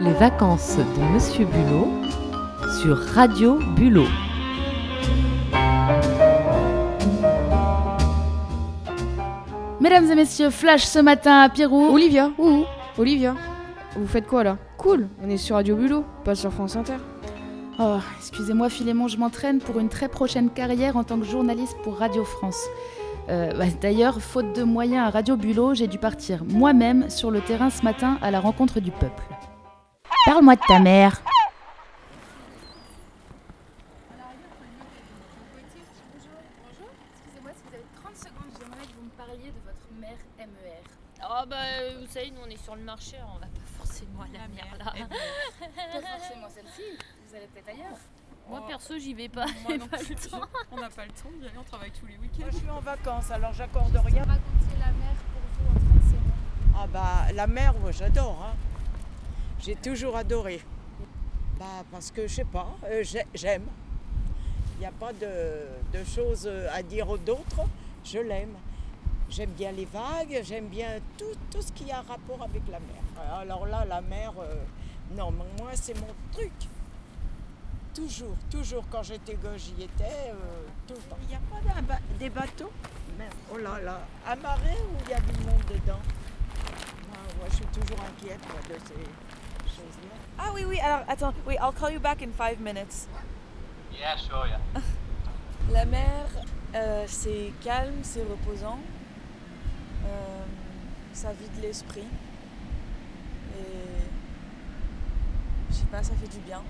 Les vacances de Monsieur Bulot sur Radio Bulot. Mesdames et messieurs, flash ce matin à Pirou. Olivia, ouh, Olivia, vous faites quoi là? Cool, on est sur Radio Bulot, pas sur France Inter. Oh, excusez-moi Philémon, je m'entraîne pour une très prochaine carrière en tant que journaliste pour Radio France. Euh, bah, D'ailleurs, faute de moyens à Radio Bulot, j'ai dû partir moi-même sur le terrain ce matin à la rencontre du peuple. Parle-moi de ta mère. Bonjour, excusez-moi si vous avez 30 secondes, j'aimerais que vous me parliez de votre mère MER. Oh bah vous savez nous on est sur le marché on va pas forcément à la mer là. Pas forcément celle-ci, vous allez peut-être ailleurs. Moi perso j'y vais pas. Moi non pas plus, le temps. On n'a pas le temps d'y aller, on travaille tous les week-ends. Moi, je suis en vacances, alors j'accorde rien. Racontiez la mer pour vous en 30 secondes. Ah bah la mer, moi j'adore. hein. J'ai toujours adoré. Bah parce que je sais pas, euh, j'ai- j'aime. Il n'y a pas de, de choses à dire d'autres. Je l'aime. J'aime bien les vagues, j'aime bien tout, tout ce qui a rapport avec la mer. Alors là, la mer, euh, non, moi c'est mon truc. Toujours, toujours quand j'étais gosse, j'y étais, euh, tout le temps. Il n'y a pas ba- des bateaux? Merde, Oh là là, amarrés ou il y a du monde dedans? Moi, moi, je suis toujours inquiète moi, de ces. Ah oui, oui, alors attends, oui, I'll call you back in five minutes. Yeah, sure, yeah. La mer, euh, c'est calme, c'est reposant. Euh, ça vide l'esprit. Et je sais pas, ça fait du bien.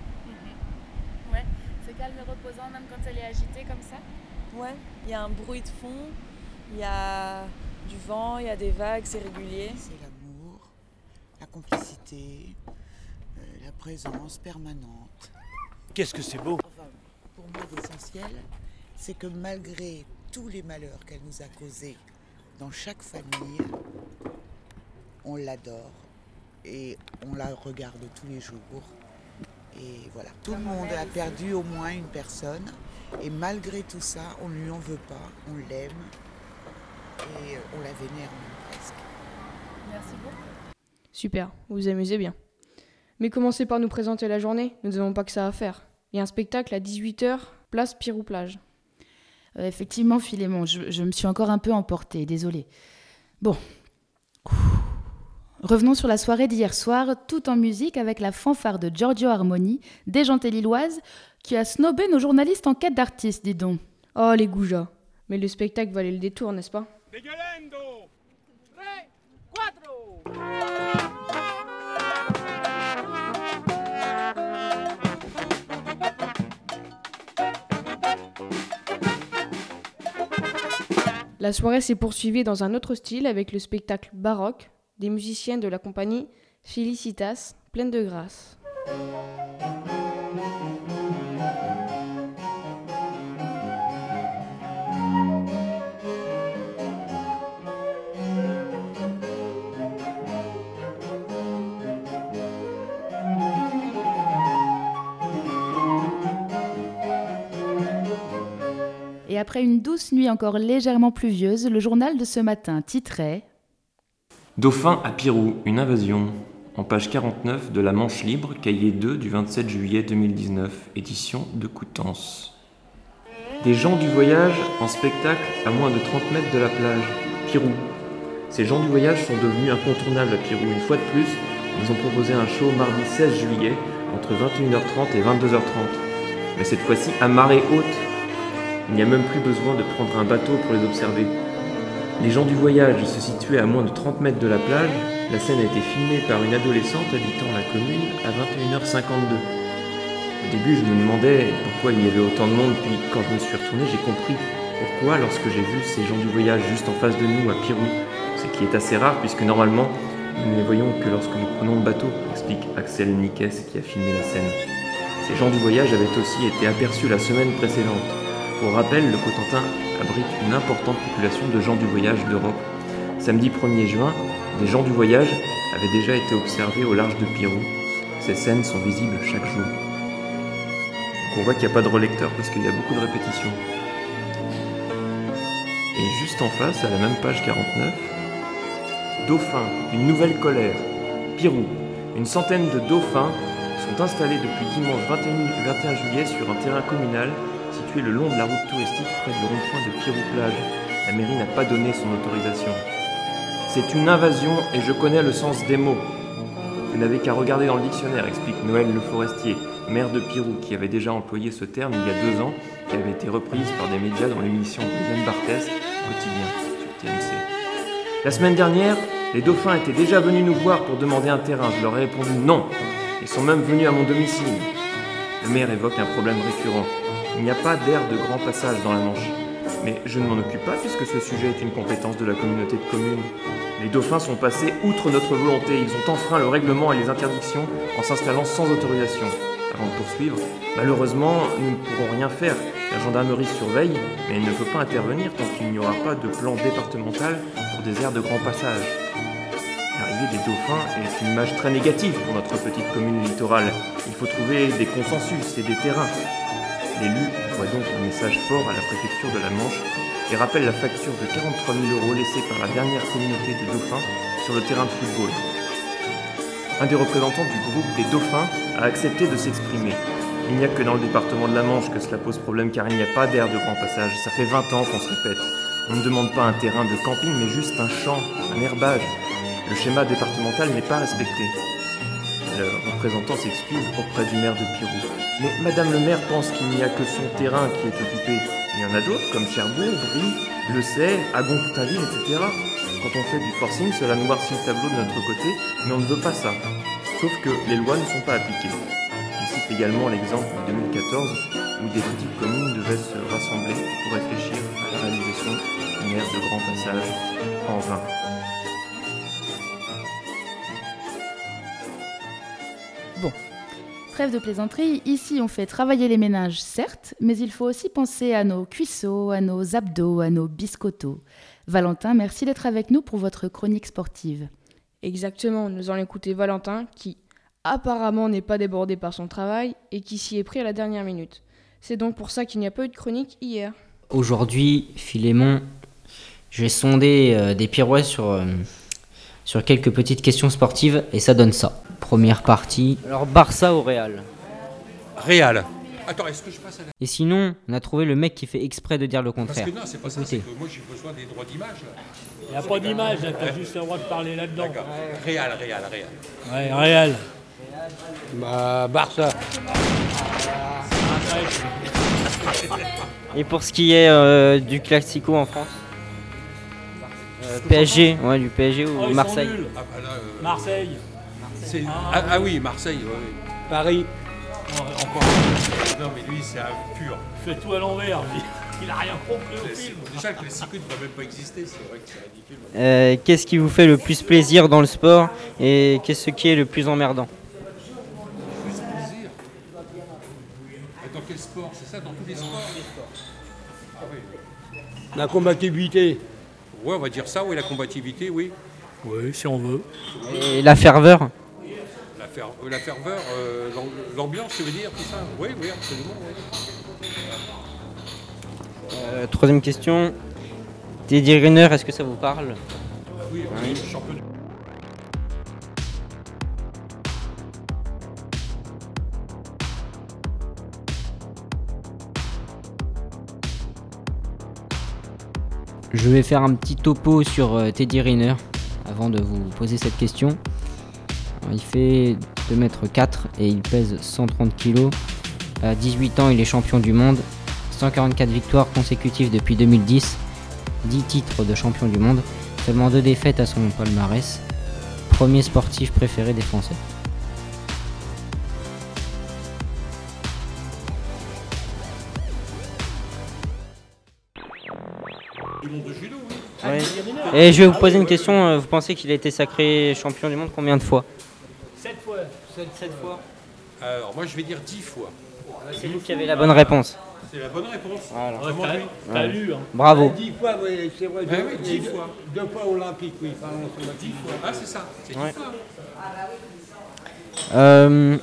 Ouais, c'est calme et reposant même quand elle est agitée comme ça? Ouais, il y a un bruit de fond, il y a du vent, il y a des vagues, c'est régulier. C'est l'amour, la complicité, la présence permanente. Qu'est-ce que c'est beau Enfin, pour moi, l'essentiel, c'est que malgré tous les malheurs qu'elle nous a causés dans chaque famille, on l'adore et on la regarde tous les jours. Et voilà, tout le monde a perdu au moins une personne et malgré tout ça, on ne lui en veut pas, on l'aime et euh, on la vénère même presque. Merci beaucoup. Super, vous vous amusez bien. Mais commencez par nous présenter la journée, nous n'avons pas que ça à faire. Il y a un spectacle à 18h, place Pirou Plage. Euh, effectivement, Philémon, je, je me suis encore un peu emportée, désolée. Bon. Revenons sur la soirée d'hier soir, tout en musique avec la fanfare de Giorgio Armoni, déjantée lilloise, qui a snobé nos journalistes en quête d'artistes, dis donc. Oh les goujats. Mais le spectacle valait le détour, n'est-ce pas? La soirée s'est poursuivie dans un autre style avec le spectacle baroque des musiciens de la compagnie Felicitas, pleine de grâce. Et après une douce nuit encore légèrement pluvieuse, le journal de ce matin titrait Dauphin à Pirou, une invasion. En page 49 de la Manche Libre, cahier 2 du 27 juillet 2019, édition de Coutances. Des gens du voyage en spectacle à moins de 30 mètres de la plage. Pirou. Ces gens du voyage sont devenus incontournables à Pirou. Une fois de plus, ils ont proposé un show mardi 16 juillet entre 21h30 et 22h30. Mais cette fois-ci à marée haute. Il n'y a même plus besoin de prendre un bateau pour les observer. Les gens du voyage se situaient à moins de 30 mètres de la plage. La scène a été filmée par une adolescente habitant la commune à 21h52. Au début, je me demandais pourquoi il y avait autant de monde, puis quand je me suis retourné, j'ai compris pourquoi lorsque j'ai vu ces gens du voyage juste en face de nous à Pirou, ce qui est assez rare puisque normalement, nous ne les voyons que lorsque nous prenons le bateau, explique Axel Niques qui a filmé la scène. Ces gens du voyage avaient aussi été aperçus la semaine précédente. Pour rappel, le Cotentin abrite une importante population de gens du voyage d'Europe. Samedi 1er juin, des gens du voyage avaient déjà été observés au large de Pirou. Ces scènes sont visibles chaque jour. Donc on voit qu'il n'y a pas de relecteur parce qu'il y a beaucoup de répétitions. Et juste en face, à la même page 49, Dauphin, une nouvelle colère. Pirou, Une centaine de dauphins sont installés depuis dimanche 21, 21 juillet sur un terrain communal le long de la route touristique près du rond-point de Pirou-Plage. La mairie n'a pas donné son autorisation. C'est une invasion et je connais le sens des mots. Vous n'avez qu'à regarder dans le dictionnaire, explique Noël Le Forestier, maire de Pirou, qui avait déjà employé ce terme il y a deux ans et avait été reprise par des médias dans l'émission Yann Barthès, quotidien, sur TMC. La semaine dernière, les dauphins étaient déjà venus nous voir pour demander un terrain. Je leur ai répondu non. Ils sont même venus à mon domicile. Le maire évoque un problème récurrent. Il n'y a pas d'aire de grand passage dans la Manche. Mais je ne m'en occupe pas puisque ce sujet est une compétence de la communauté de communes. Les dauphins sont passés outre notre volonté. Ils ont enfreint le règlement et les interdictions en s'installant sans autorisation. Avant de poursuivre, malheureusement, nous ne pourrons rien faire. La gendarmerie surveille, mais elle ne peut pas intervenir tant qu'il n'y aura pas de plan départemental pour des aires de grand passage. L'arrivée des dauphins est une image très négative pour notre petite commune littorale. Il faut trouver des consensus et des terrains. L'élu envoie donc un message fort à la préfecture de la Manche et rappelle la facture de 43 000 euros laissée par la dernière communauté de dauphins sur le terrain de football. Un des représentants du groupe des dauphins a accepté de s'exprimer. Il n'y a que dans le département de la Manche que cela pose problème car il n'y a pas d'air de grand passage. Ça fait 20 ans qu'on se répète. On ne demande pas un terrain de camping mais juste un champ, un herbage. Le schéma départemental n'est pas respecté. Le représentant s'excuse auprès du maire de Pirou. Mais Madame le maire pense qu'il n'y a que son terrain qui est occupé. Il y en a d'autres comme Cherbourg, Brie, Le Say, Agon-Coutainville, etc. Quand on fait du forcing, cela noircit le tableau de notre côté, mais on ne veut pas ça. Sauf que les lois ne sont pas appliquées. Il cite également l'exemple de 2014 où des petites communes devaient se rassembler pour réfléchir à la réalisation d'une aire de grand passage en vain. Trêve de plaisanterie, ici on fait travailler les ménages, certes, mais il faut aussi penser à nos cuisseaux, à nos abdos, à nos biscottos. Valentin, merci d'être avec nous pour votre chronique sportive. Exactement, nous allons écouter Valentin qui apparemment n'est pas débordé par son travail et qui s'y est pris à la dernière minute. C'est donc pour ça qu'il n'y a pas eu de chronique hier. Aujourd'hui, Philémon, je vais sonder euh, des pirouettes sur, euh, sur quelques petites questions sportives et ça donne ça. Première partie. Alors Barça au Real? Real. Attends, est-ce que je passe à la... Et sinon, on a trouvé le mec qui fait exprès de dire le Parce contraire. que non, c'est pas ça, c'est que moi j'ai besoin des droits d'image. Il n'y a pas d'image, là, t'as juste le droit de parler là-dedans. D'accord. Real, Real, Real. Ouais, Real. Bah, Barça. Et pour ce qui est euh, du Classico en France? PSG, ouais, du PSG ou Oh, sont Marseille. Ah, bah là, euh, Marseille. c'est- ah, ah oui, Marseille, ouais. Paris. Non, encore. Non, mais lui, c'est un pur. Il fait tout à l'envers, lui. Il a rien compris au film. Déjà, le classico ne devrait même pas exister, c'est vrai que c'est ridicule. Euh, Qu'est-ce qui vous fait le plus plaisir dans le sport et qu'est-ce qui est le plus emmerdant? Plus plaisir. Dans quel sport? C'est ça, dans tous les sports Ah oui. La combativité. Ouais, on va dire ça, oui, la combativité, oui. Oui, si on veut. Et la ferveur La, fer- euh, la ferveur, euh, l'am- l'ambiance, tu veux dire, tout ça? Oui, oui, absolument. oui. Euh, Troisième question. Teddy Riner, est-ce que ça vous parle? Oui, Oui. champion Je vais faire un petit topo sur euh, Teddy Riner avant de vous poser cette question. Il fait 2m4 et il pèse 130 kg. À 18 ans, il est champion du monde. 144 victoires consécutives depuis 2010. 10 titres de champion du monde. Seulement 2 défaites à son palmarès. Premier sportif préféré des Français. Et je vais vous poser une question. euh, Vous pensez qu'il a été sacré champion du monde combien de fois? 7 fois. 7 fois. Alors, moi, je vais dire 10 fois. C'est vous qui avez la bonne réponse. C'est la bonne réponse. Voilà. Ouais, Comment t'as- lui T'as Ouais. lu, hein. Bravo. Dix fois, oui, c'est vrai. Ouais, deux, oui, il y a dix deux- fois. Deux fois olympique, oui. Pardon, sur la 10 fois. Ah, c'est ça. C'est 10 Ouais. fois. Euh,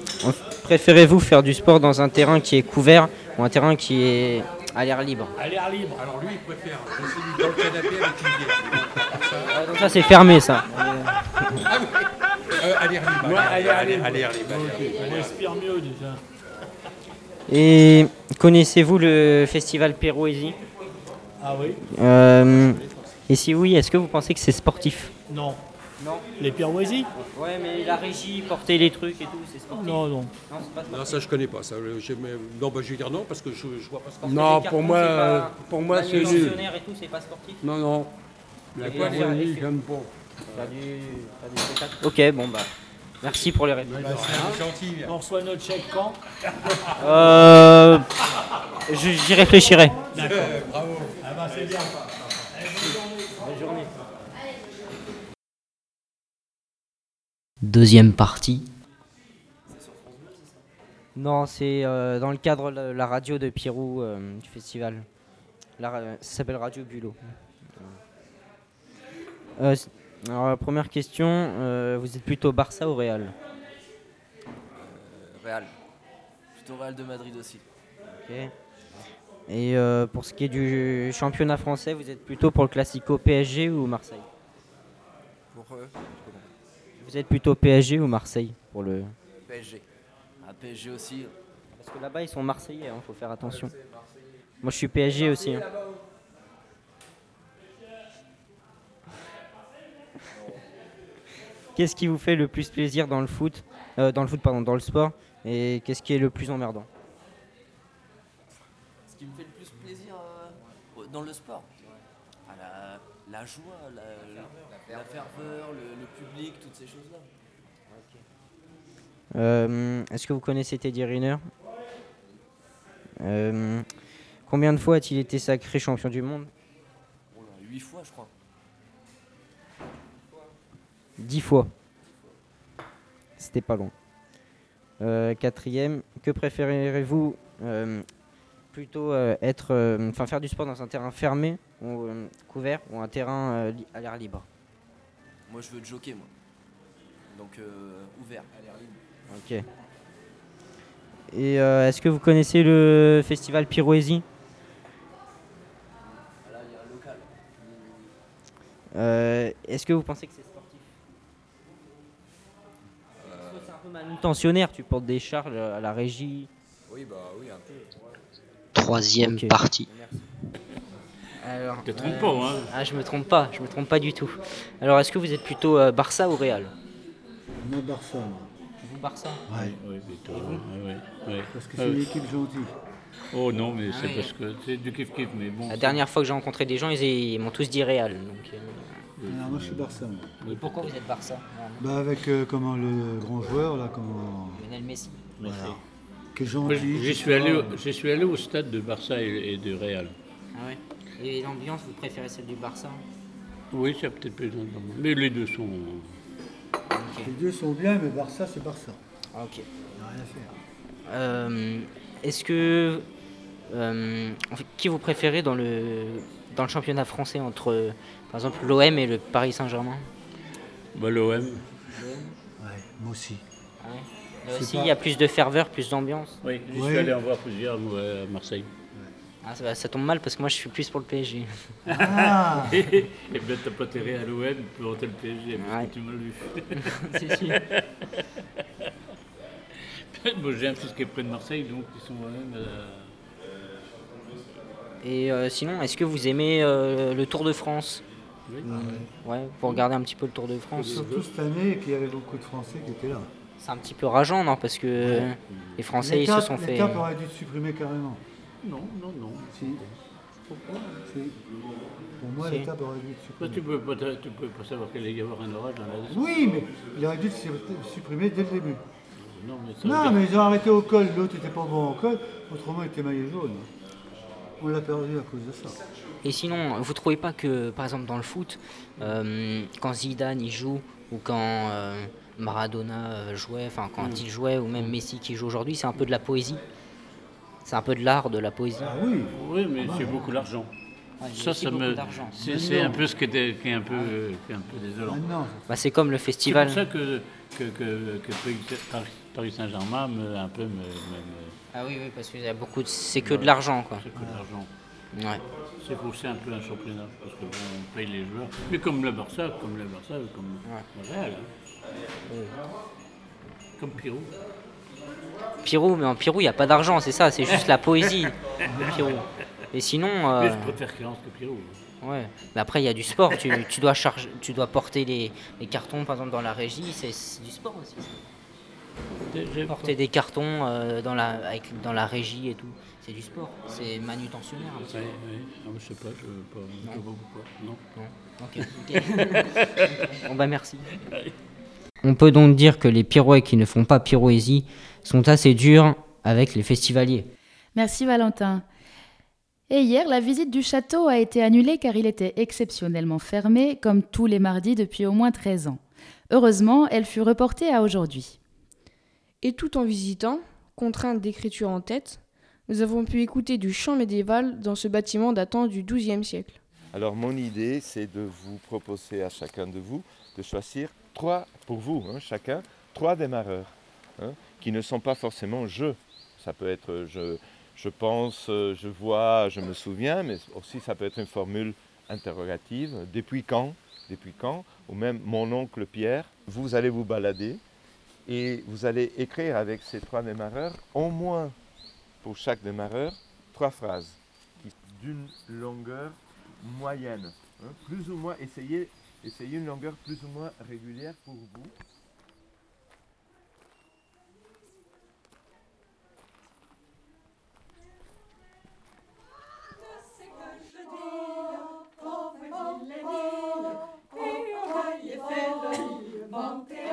Préférez-vous faire du sport dans un terrain qui est couvert ou un terrain qui est à l'air libre À l'air libre. Alors, lui, il préfère rester dans le canapé avec une bière. Ah, donc Ça c'est fermé ça. Ah. Euh, allez, allez, Ouais, allez, allez, allez, allez, Ok, Elle respire mieux déjà. Et connaissez-vous le festival Péroésie? Ah oui Euh, Et si oui, est-ce que vous pensez que c'est sportif? Non. Non. Les Pirouésies Ouais, mais la régie, porter les trucs et tout, c'est sportif. Non, non. Non, c'est pas sportif. Non, ça je connais pas. Ça, j'ai- mais- non, bah, je vais dire non parce que je, je vois pas ce que Non, pour moi, euh, pour moi, c'est nul. et tout, c'est pas sportif. Non, non. La Et j'aime pas. faire du- faire du spectacle. Ok, bon bah. Merci pour les réponses. gentil. On reçoit notre chèque quand? Euh, je- J'y réfléchirai. D'accord. Bravo. Ah bah c'est bien. Bonne journée. Deuxième partie. Non, c'est euh, dans le cadre de la radio de Pirou euh, du festival. La ça s'appelle Radio Bulot. Euh, alors, la première question, euh, vous êtes plutôt Barça ou Real? Real. Plutôt Real de Madrid aussi. Ok. Et euh, pour ce qui est du championnat français, vous êtes plutôt pour le Classico PSG ou Marseille? Pour eux, Vous êtes plutôt PSG ou Marseille pour le PSG. Ah, PSG aussi. Parce que là-bas ils sont marseillais, il faut faire attention. Moi je suis PSG aussi. hein. Qu'est-ce qui vous fait le plus plaisir dans le foot, euh, dans le foot pardon, dans le sport, et qu'est-ce qui est le plus emmerdant? Ce qui me fait le plus plaisir euh, dans le sport? Ah, la, la joie, la, la ferveur, le, le public, toutes ces choses-là. Euh, Est-ce que vous connaissez Teddy Riner? Euh, Combien de fois a-t-il été sacré champion du monde? Oh là, huit fois, je crois. Dix fois. C'était pas long. Euh, quatrième, que préférez-vous plutôt être, enfin faire du sport dans un terrain fermé ou couvert ou un terrain à l'air libre? Moi, je veux te joker, moi. Donc, euh, ouvert, à l'air libre. Ok. Et euh, est-ce que vous connaissez le festival Pyroésie Là, il y a un local. Euh, Est-ce que vous pensez que c'est sportif? Euh, Parce que C'est un peu manutentionnaire, tu portes des charges à la régie. Oui, bah oui, un peu. Troisième partie. Alors, Te trompe pas, hein. Ah, je me trompe pas, je me trompe pas du tout. Alors, est-ce que vous êtes plutôt euh, Barça ou Real? Moi, Barça. moi. Vous Barça? Ouais. Oui, plutôt. ouais, ouais. Parce que Ah c'est une oui. équipe gentille. Oh non, mais Ah c'est oui. parce que c'est du kiff-kiff, mais bon. La dernière fois que j'ai rencontré des gens, ils, ils m'ont tous dit Real. Donc, euh, Alors, moi, je suis Barça. moi. Et pourquoi vous êtes Barça? Bah, avec euh, comment, le grand joueur, là, comment... Lionel Messi. Voilà. Est Moi, gentil. Suis, allé, j'y suis allé au stade de Barça et, et de Real. Ah ouais. Et l'ambiance, vous préférez celle du Barça Oui, c'est peut-être plus. Mais les deux sont. Les deux sont bien, mais Barça, c'est Barça. Ok. Il n'y a rien à faire. Euh, Est-ce que. euh, en fait, qui vous préférez dans le, dans le championnat français entre, par exemple, l'OM et le Paris Saint-Germain? Bah, l'OM. Ouais, moi aussi. Ah ouais. Là aussi, pas- il y a plus de ferveur, plus d'ambiance. Oui, j'y Ouais. suis allé en voir plusieurs à Marseille. Ah, ça, ça tombe mal parce que moi je suis plus pour le PSG. Ah et bien, t'as pas intérêt à l'OM pour le PSG, parce Ouais. que tu m'as lu. C'est sûr. Bon, J'ai un fils qui est près de Marseille, donc ils sont quand même. euh, Et euh, sinon, est-ce que vous aimez euh, le Tour de France? Oui. Mm, Ouais, pour regarder un petit peu le Tour de France. Surtout cette année qu'il y avait beaucoup de Français qui étaient là. C'est un petit peu rageant, non Parce que les Français ils se sont fait. L'étape aurait dû supprimer carrément. Non, non, non. Si. Si. Pour moi, Si. l'étape aurait dû supprimer. tu peux pas, tu peux pas savoir qu'il allait y avoir un orage dans la Oui, mais il aurait dû supprimer dès le début. Non, mais ça Non, regarde. mais ils ont arrêté au col, l'autre était pas bon au col, autrement il était maillot jaune. On l'a perdu à cause de ça. Et sinon, vous trouvez pas que, par exemple, dans le foot, euh, quand Zidane il joue ou quand euh, Maradona euh, jouait, enfin quand Mm. il jouait ou même Messi qui joue aujourd'hui, c'est un peu de la poésie? C'est un peu de l'art de la poésie Ah oui Oui, mais c'est beaucoup d'argent. Ouais, ça, ça me. d'argent. C'est c'est un peu ce qui, était, qui est un peu, euh, qui est un peu désolant. Bah, c'est comme le C'est festival. pour ça que, que, que, que Paris- Saint-Germain me, un peu me, me- me- Ah oui, oui, parce y a beaucoup de... c'est que de l'argent, quoi. C'est que de l'argent. Ouais. C'est pousser un peu un championnat, parce que bon, on paye les joueurs. Mais comme le Barça, comme le Barça, comme Ouais. le Real. hein. Comme Pirou. Pirou, mais en Pirou, il n'y a pas d'argent, c'est ça, c'est juste la poésie. Et sinon. euh, je préfère que Pirou. Ouais, mais après il y a du sport, tu, tu dois charger, tu dois porter les, les cartons par exemple dans la régie, c'est du sport aussi. Porter des cartons euh, dans, la, avec, dans la régie et tout, c'est du sport, c'est manutentionnaire. un petit oui. Ah, je sais pas, je ne sais pas pourquoi. Non. Non. Ok, ok. bon bah merci. On peut donc dire que les pirouets qui ne font pas pirouésie sont assez durs avec les festivaliers. Merci Valentin. Et hier, la visite du château a été annulée car il était exceptionnellement fermé, comme tous les mardis depuis au moins 13 ans. Heureusement, elle fut reportée à aujourd'hui. Et tout en visitant, contrainte d'écriture en tête, nous avons pu écouter du chant médiéval dans ce bâtiment datant du XIIe siècle. Alors mon idée, c'est de vous proposer à chacun de vous de choisir trois, pour vous, hein, chacun, trois démarreurs, hein, qui ne sont pas forcément je. Ça peut être euh, je, je pense, euh, je vois, je me souviens, mais aussi ça peut être une formule interrogative. Depuis quand Depuis quand Ou même mon oncle Pierre. Vous allez vous balader et vous allez écrire avec ces trois démarreurs, au moins pour chaque démarreur, trois phrases d'une longueur moyenne. hein, plus ou moins, essayez, essayez une longueur plus ou moins régulière pour vous. Toute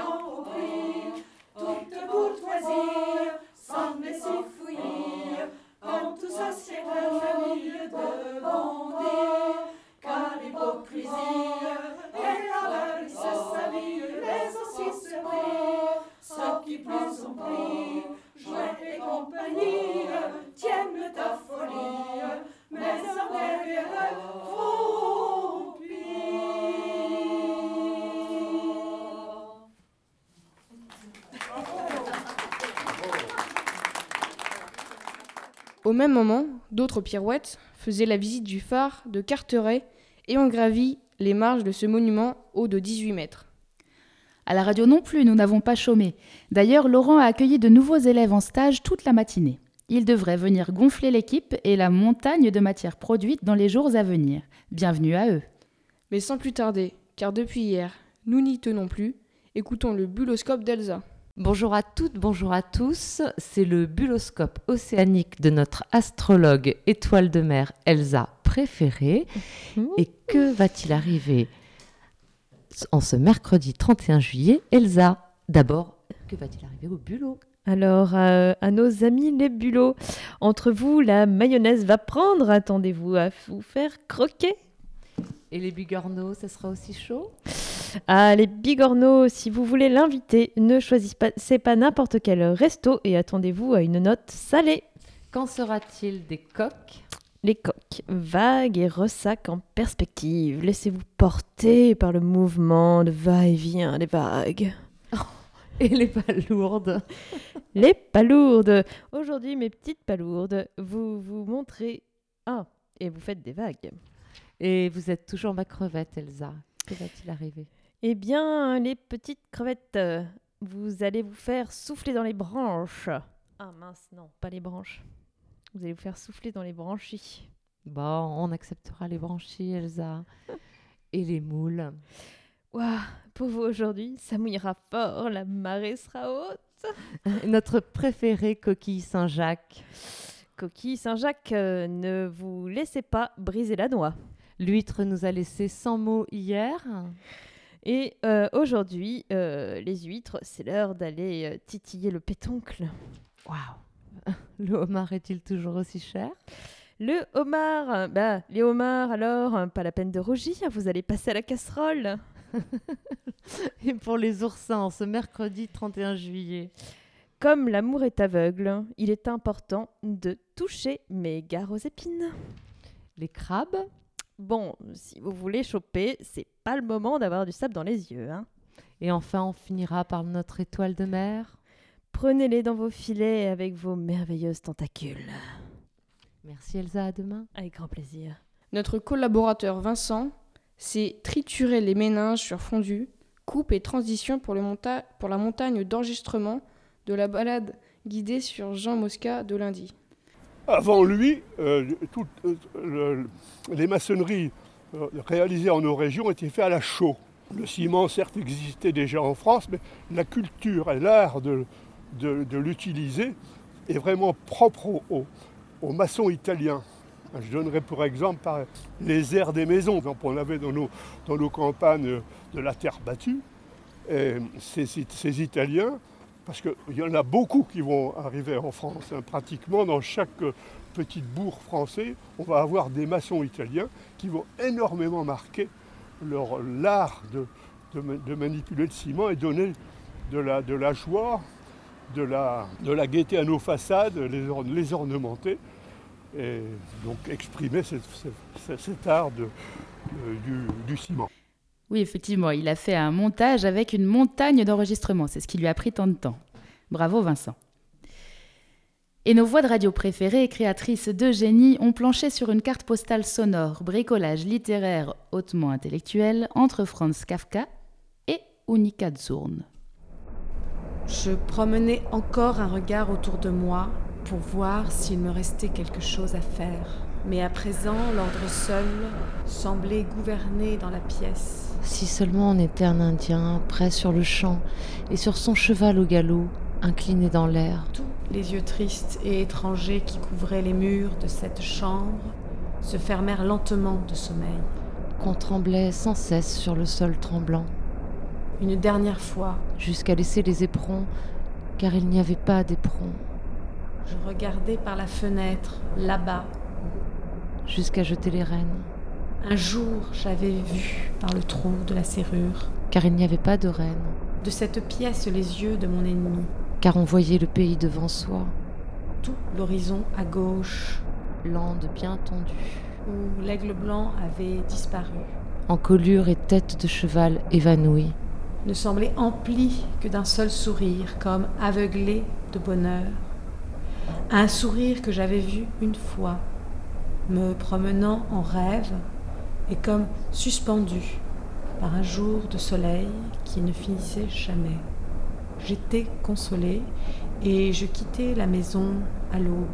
Au même moment, d'autres pirouettes faisaient la visite du phare de Carteret et ont gravi les marges de ce monument haut de 18 mètres. À la radio non plus, nous n'avons pas chômé. D'ailleurs, Laurent a accueilli de nouveaux élèves en stage toute la matinée. Ils devraient venir gonfler l'équipe et la montagne de matières produites dans les jours à venir. Bienvenue à eux. Mais sans plus tarder, car depuis hier, nous n'y tenons plus, écoutons le buloscope d'Elsa. Bonjour à toutes, bonjour à tous. C'est le buloscope océanique de notre astrologue étoile de mer Elsa préférée. Et que va-t-il arriver en ce mercredi 31 juillet? Elsa, d'abord, que va-t-il arriver au bulot? Alors, euh, à nos amis les bulots, entre vous, la mayonnaise va prendre. Attendez-vous à vous faire croquer. Et les bigorneaux, ça sera aussi chaud? Ah, les bigorneaux, si vous voulez l'inviter, ne choisissez pas, c'est pas n'importe quel resto et attendez-vous à une note salée. Qu'en sera-t-il des coques? Les coques, vagues et ressacs en perspective. Laissez-vous porter par le mouvement de va-et-vient des vagues. Et les palourdes Les palourdes. Aujourd'hui, mes petites palourdes, vous vous montrez... Ah, et vous faites des vagues. Et vous êtes toujours ma crevette, Elsa. Que va-t-il arriver? Eh bien, les petites crevettes, euh, vous allez vous faire souffler dans les branches. Ah mince, non, pas les branches. Vous allez vous faire souffler dans les branchies. Bon, on acceptera les branchies, Elsa. Et les moules. Ouah, pour vous aujourd'hui, ça mouillera fort, la marée sera haute. Notre préféré coquille Saint-Jacques. Coquille Saint-Jacques, euh, ne vous laissez pas briser la noix. L'huître nous a laissé sans mots hier. Et euh, aujourd'hui, euh, les huîtres, c'est l'heure d'aller euh, titiller le pétoncle. Waouh Le homard est-il toujours aussi cher? Le homard, bah, les homards alors, euh, pas la peine de rougir, vous allez passer à la casserole. Et pour les oursins, ce mercredi 31 juillet Comme l'amour est aveugle, il est important de toucher mes gares aux épines. Les crabes? Bon, si vous voulez choper, c'est pas le moment d'avoir du sable dans les yeux. Hein. Et enfin, on finira par notre étoile de mer. Prenez-les dans vos filets avec vos merveilleuses tentacules. Merci Elsa, à demain. Avec grand plaisir. Notre collaborateur Vincent s'est trituré les méninges sur fondu, coupe et transition pour, le monta- pour la montagne d'enregistrement de la balade guidée sur Jean Mosca de lundi. Avant lui, euh, toutes euh, le- les maçonneries euh, réalisées en nos régions étaient faites à la chaux. Le ciment, certes, existait déjà en France, mais la culture et l'art de, l'utiliser est vraiment propre aux, maçons italiens. Je donnerai pour exemple par les aires des maisons. Donc, on avait dans nos, campagnes de la terre battue. Ces Italiens, parce qu'il y en a beaucoup qui vont arriver en France. hein. Pratiquement dans chaque euh, petit bourg français, on va avoir des maçons italiens qui vont énormément marquer leur- l'art de, de ma- de manipuler le ciment et donner de la, de la joie, de la, de la gaieté à nos façades, les, les ornementer et donc exprimer cet art euh, du ciment. Oui, effectivement, il a fait un montage avec une montagne d'enregistrements. C'est ce qui lui a pris tant de temps. Bravo Vincent. Et nos voix de radio préférées, créatrices de génie, ont planché sur une carte postale sonore, bricolage littéraire hautement intellectuel entre Franz Kafka et Unica Zurn. Je promenais encore un regard autour de moi pour voir s'il me restait quelque chose à faire. Mais à présent, l'ordre seul semblait gouverner dans la pièce. Si seulement on était un Indien, prêt sur le champ, et sur son cheval au galop, incliné dans l'air. Les yeux tristes et étrangers qui couvraient les murs de cette chambre se fermèrent lentement de sommeil. Qu'on tremblait sans cesse sur le sol tremblant. Une dernière fois, Jusqu'à laisser les éperons, car il n'y avait pas d'éperons. je regardais par la fenêtre, là-bas. Jusqu'à jeter les rênes, Un jour, j'avais vu par le trou de la serrure, car il n'y avait pas de reine. de cette pièce les yeux de mon ennemi. Car on voyait le pays devant soi, Tout l'horizon à gauche, lande bien tendue, où l'aigle blanc avait disparu, encolure et tête de cheval évanouie. ne semblait empli que d'un seul sourire, comme aveuglé de bonheur. Un sourire que j'avais vu une fois, me promenant en rêve et comme suspendu par un jour de soleil qui ne finissait jamais. J'étais consolée et je quittais la maison à l'aube.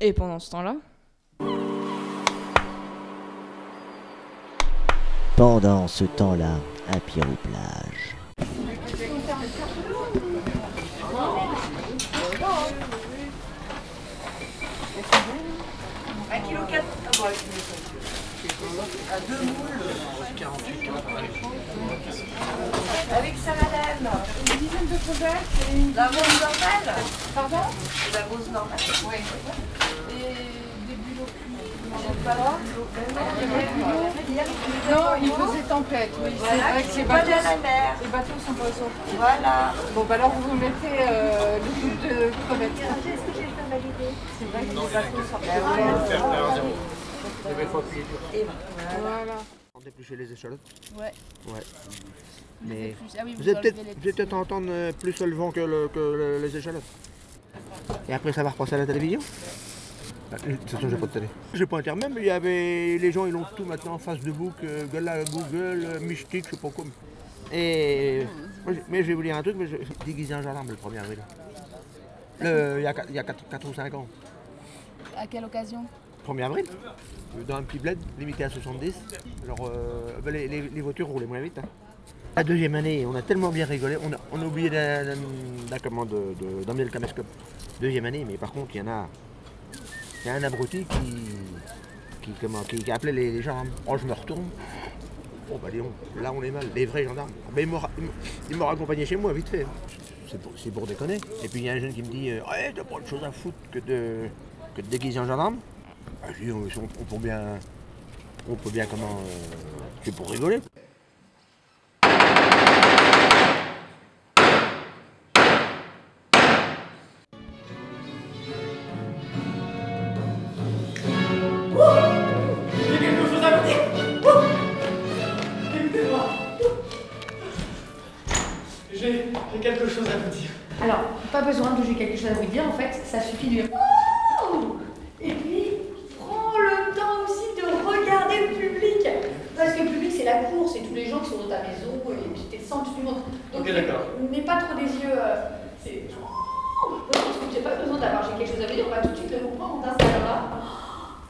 Et pendant ce temps-là, Pendant ce temps-là, à Pierre-aux-Plages. À deux moules. Avec ça, madame. Une dizaine de crevettes et une. La rose normale. Pardon La rose normale. Oui. Et des cuits. Pas là Non, il faisait tempête, oui. Voilà, c'est vrai que pas bateaux, la mer. les bateaux sont pas sortis. Voilà. Bon, bah alors vous mettez euh, le double de crevettes. Est-ce que j'ai temps valider C'est vrai que les bateaux sortent. Ben ouais. Et voilà. On déplucher les échalotes Ouais. Ouais. Vous Mais ah oui, vous vous allez enlevez peut-être peut-être entendre euh, plus le vent que, le- que le- les échalotes. Et après, ça va repasser à la télévision? Bah, De toute façon, j'ai pas de télé. J'ai pas internet, mais il y avait. Les gens, ils ont tout maintenant en face de book, euh, Google, Google, euh, Mystique, je sais pas quoi. Et. moi, mais je vais vous dire un truc, mais je... déguisé en gendarme le 1er avril. Le- Il y a 4 ou 5 ans. À quelle occasion? 1er avril, dans un petit bled limité à 70. Alors, euh, ben, les, voitures roulaient moins vite. hein. La deuxième année, on a tellement bien rigolé, on a, on a oublié comment de- de- d'emmener le caméscope. Deuxième année, mais par contre, il y en a, y a un abruti qui, qui, comment, qui, les, gendarmes. Oh, je me retourne. Oh, bah donc, là on est mal, les vrais gendarmes. Ben, ils m'ont raccompagné chez moi, vite fait. C'est pour, c'est pour déconner. Et puis il y a un jeune qui me dit euh, Ouais, t'as pas autre chose à foutre que de, que de déguiser en gendarme ah, je dis, on, on- on peut bien. On peut bien comment. euh, c'est pour rigoler. J'ai quelque chose à vous dire. Écoutez-moi. J'ai j'ai quelque chose à vous dire. Alors, pas besoin de j'ai quelque chose à vous dire, en fait, ça suffit de dire Oh Et puis, prends le temps la cour, c'est tous les gens qui sont dans ta maison et puis t'es le centre du monde. Donc, Ok, d'accord. N'aie pas trop des yeux. euh, c'est. Parce que j'ai pas besoin d'avoir, j'ai quelque chose à vous dire, on va tout de suite le comprendre dans ce là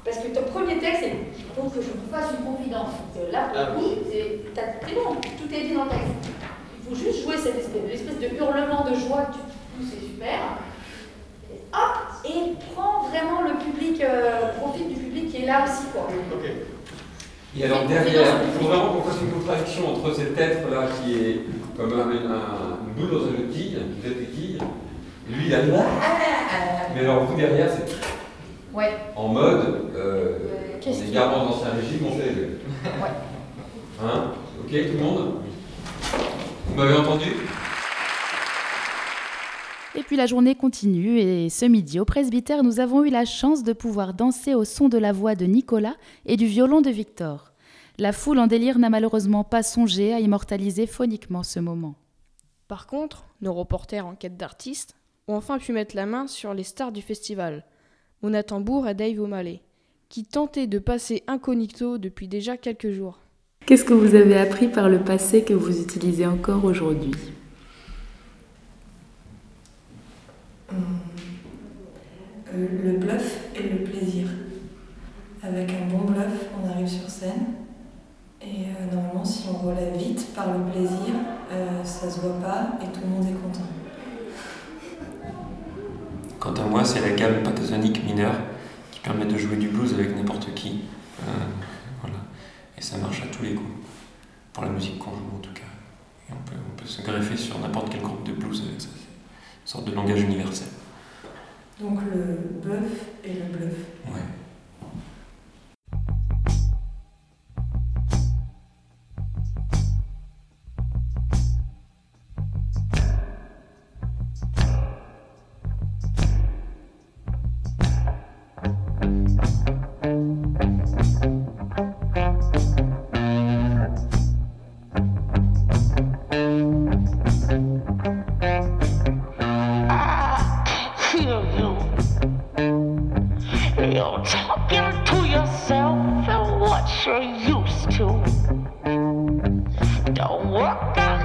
Parce que ton premier texte, c'est Il faut que je vous fasse une confidence. C'est- Là, pour Ah c'est bon, tout est dit dans le texte. Il faut juste jouer cette espèce, l'espèce de hurlement de joie que tu pousses, c'est super. Et hop, et prends vraiment le public, euh, profite du public qui est là aussi, quoi. Et alors derrière, il faut vraiment qu'on fasse une contradiction entre cet être-là qui est comme un, un- une boule dans une quille, qui jette des quilles, lui il a Mais alors vous derrière, c'est Ouais. en mode, euh, on qu'est-ce est garant d'ancien régime, on fait les deux. Ouais. Hein? Ok tout le monde? Vous m'avez entendu? Et puis la journée continue et ce midi au presbytère, nous avons eu la chance de pouvoir danser au son de la voix de Nicolas et du violon de Victor. La foule en délire n'a malheureusement pas songé à immortaliser phoniquement ce moment. Par contre, nos reporters en quête d'artistes ont enfin pu mettre la main sur les stars du festival, Mona Tambour et Dave O'Malley, qui tentaient de passer incognito depuis déjà quelques jours. Qu'est-ce que vous avez appris par le passé que vous utilisez encore aujourd'hui? Euh, le bluff et le plaisir. Avec un bon bluff, on arrive sur scène. Et euh, normalement, si on relève vite par le plaisir, euh, ça se voit pas et tout le monde est content. Quant à moi, c'est la gamme pentatonique mineure qui permet de jouer du blues avec n'importe qui. Euh, voilà. Et ça marche à tous les coups. Pour la musique qu'on joue en tout cas. Et on peut, on peut se greffer sur n'importe quel groupe de blues avec ça. C'est une sorte de langage universel. Donc le bluff et le bluff. Ouais. Walk.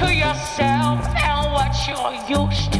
To yourself and what you're used to.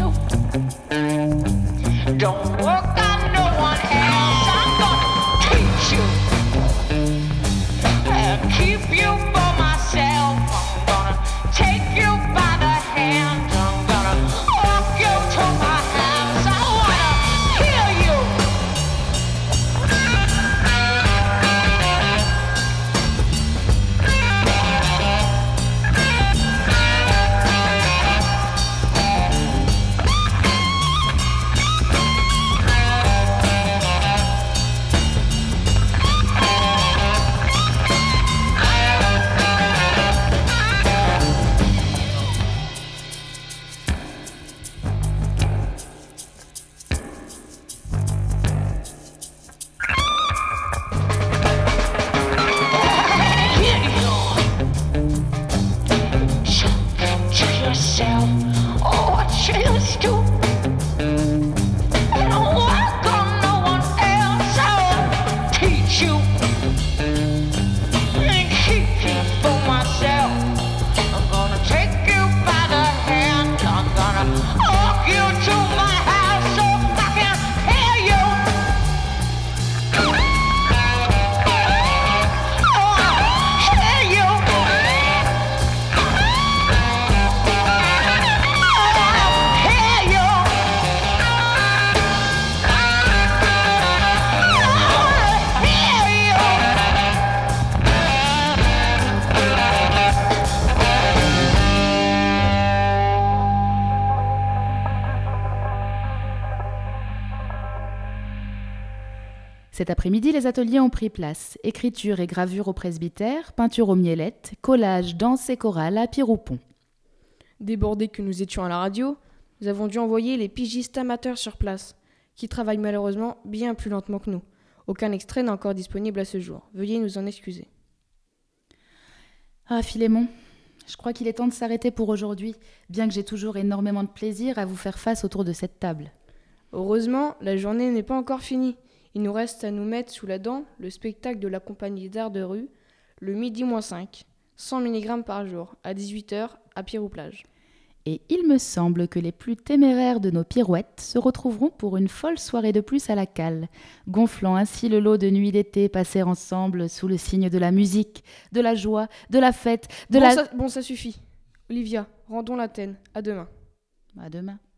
Cet après-midi, les ateliers ont pris place. Écriture et gravure au presbytère, peinture aux mielettes, collage, danse et chorale à Piroupon. Débordés que nous étions à la radio, nous avons dû envoyer les pigistes amateurs sur place, qui travaillent malheureusement bien plus lentement que nous. Aucun extrait n'est encore disponible à ce jour. Veuillez nous en excuser. Ah, Philémon, je crois qu'il est temps de s'arrêter pour aujourd'hui, bien que j'ai toujours énormément de plaisir à vous faire face autour de cette table. Heureusement, la journée n'est pas encore finie. Il nous reste à nous mettre sous la dent le spectacle de la compagnie d'art de rue, le midi moins 5, 100 mg par jour, à 18h, à Pierre-ou-Plage. Et il me semble que les plus téméraires de nos pirouettes se retrouveront pour une folle soirée de plus à la cale, gonflant ainsi le lot de nuits d'été passées ensemble sous le signe de la musique, de la joie, de la fête, de bon, la... ça, bon, ça suffit. Olivia, rendons l'Athènes. À demain. À demain.